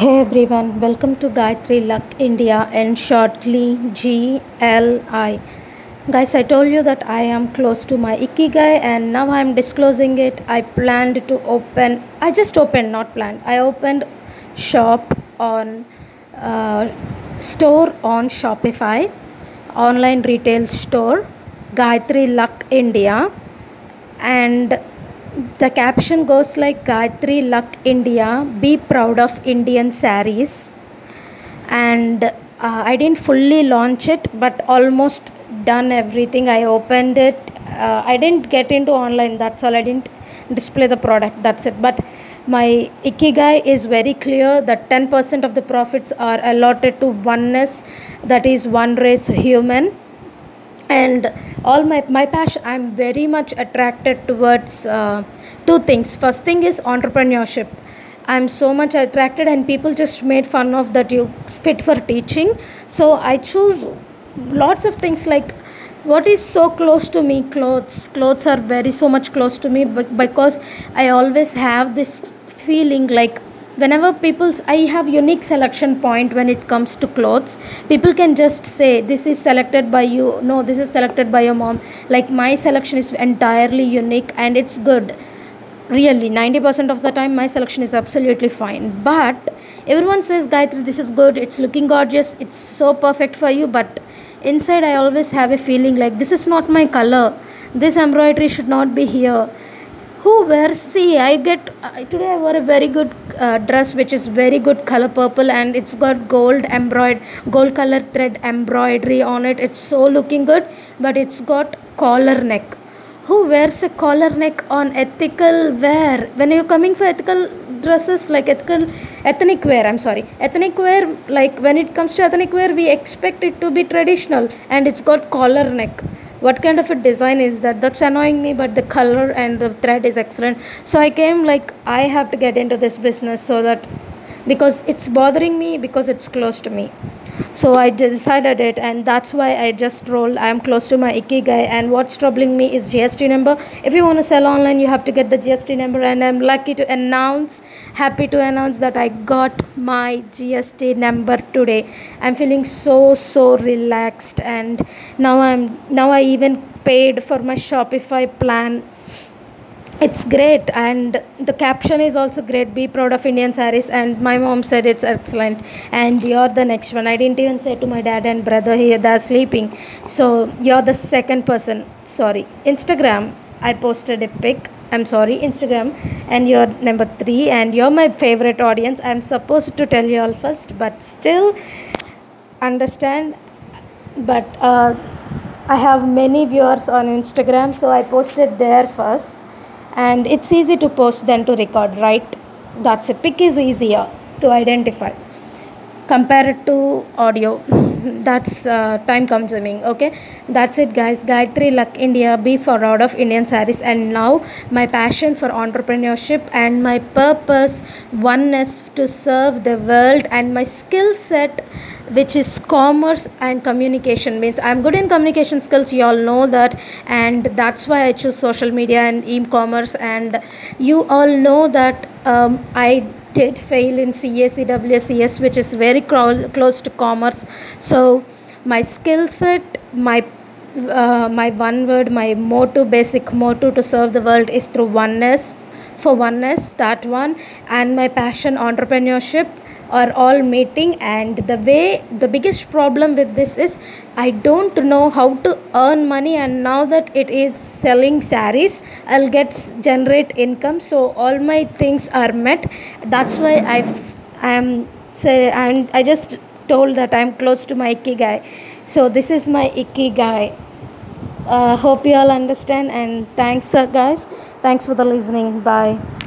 Hey everyone, welcome to Gayatri Luck India and shortly GLI. Guys, I told you that I am close to my Ikigai and now I am disclosing it. I planned to open, I just opened, not planned. I opened shop on uh, store on Shopify, online retail store, Gayatri Luck India, and the caption goes like Gayatri Luck India, be proud of Indian saris. And uh, I didn't fully launch it, but almost done everything. I opened it. Uh, I didn't get into online, that's all. I didn't display the product, that's it. But my ikigai is very clear that 10% of the profits are allotted to oneness, that is, one race human and all my my passion i'm very much attracted towards uh, two things. First thing is entrepreneurship. I'm so much attracted and people just made fun of that you fit for teaching. So i choose lots of things like what is so close to me clothes clothes are very so much close to me because i always have this feeling like whenever people's i have unique selection point when it comes to clothes. People can just say this is selected by you. No this is selected by your mom. Like my selection is entirely unique and it's good. Really 90% of the time my selection is absolutely fine. But everyone says gayatri this is good. It's looking gorgeous. It's so perfect for you. But inside i always have a feeling like this is not my color. This embroidery should not be here who wears see i get uh, today i wore a very good uh, dress which is very good color purple and it's got gold embroidered gold color thread embroidery on it. It's so looking good but it's got collar neck. Who wears a collar neck on ethical wear? When you're coming for ethical dresses like ethical ethnic wear i'm sorry. Ethnic wear like when it comes to ethnic wear we expect it to be traditional and it's got collar neck what kind of a design is that? That's annoying me but the color and the thread is excellent. So i came like i have to get into this business so that because it's bothering me because it's close to me so i decided it and that's why i just rolled. i'm close to my ikigai and what's troubling me is gst number. If you want to sell online you have to get the gst number and i'm lucky to announce happy to announce that i got my gst number today. I'm feeling so so relaxed and now i'm now i even paid for my shopify plan it's great and the caption is also great. Be proud of indian saris and my mom said it's excellent. And you're the next one. I didn't even say to my dad and brother here they're sleeping. So you're the second person. Sorry. Instagram i posted a pic. I'm sorry instagram. And you're number three and you're my favorite audience. I'm supposed to tell you all first but still understand. But uh, i have many viewers on instagram so i posted there first and it's easy to post than to record right? That's it pic is easier to identify. Compared to audio. That's uh, time consuming okay? That's it guys. Gayatri luck india be for proud of indian saris and now my passion for entrepreneurship and my purpose oneness to serve the world and my skill set which is commerce and communication. Means i'm good in communication skills you all know that and that's why i choose social media and e-commerce. And you all know that um, i did fail in CACWCS which is very close to commerce. So my skill set my uh, my one word my motto basic motto to serve the world is through oneness for oneness that one and my passion entrepreneurship are all meeting and the way the biggest problem with this is i don't know how to earn money and now that it is selling saris i'll get generate income. So all my things are met. That's why i i am say and i just told that i'm close to my ikigai. So this is my ikigai. Uh, hope you all understand and thanks guys. Thanks for the listening. Bye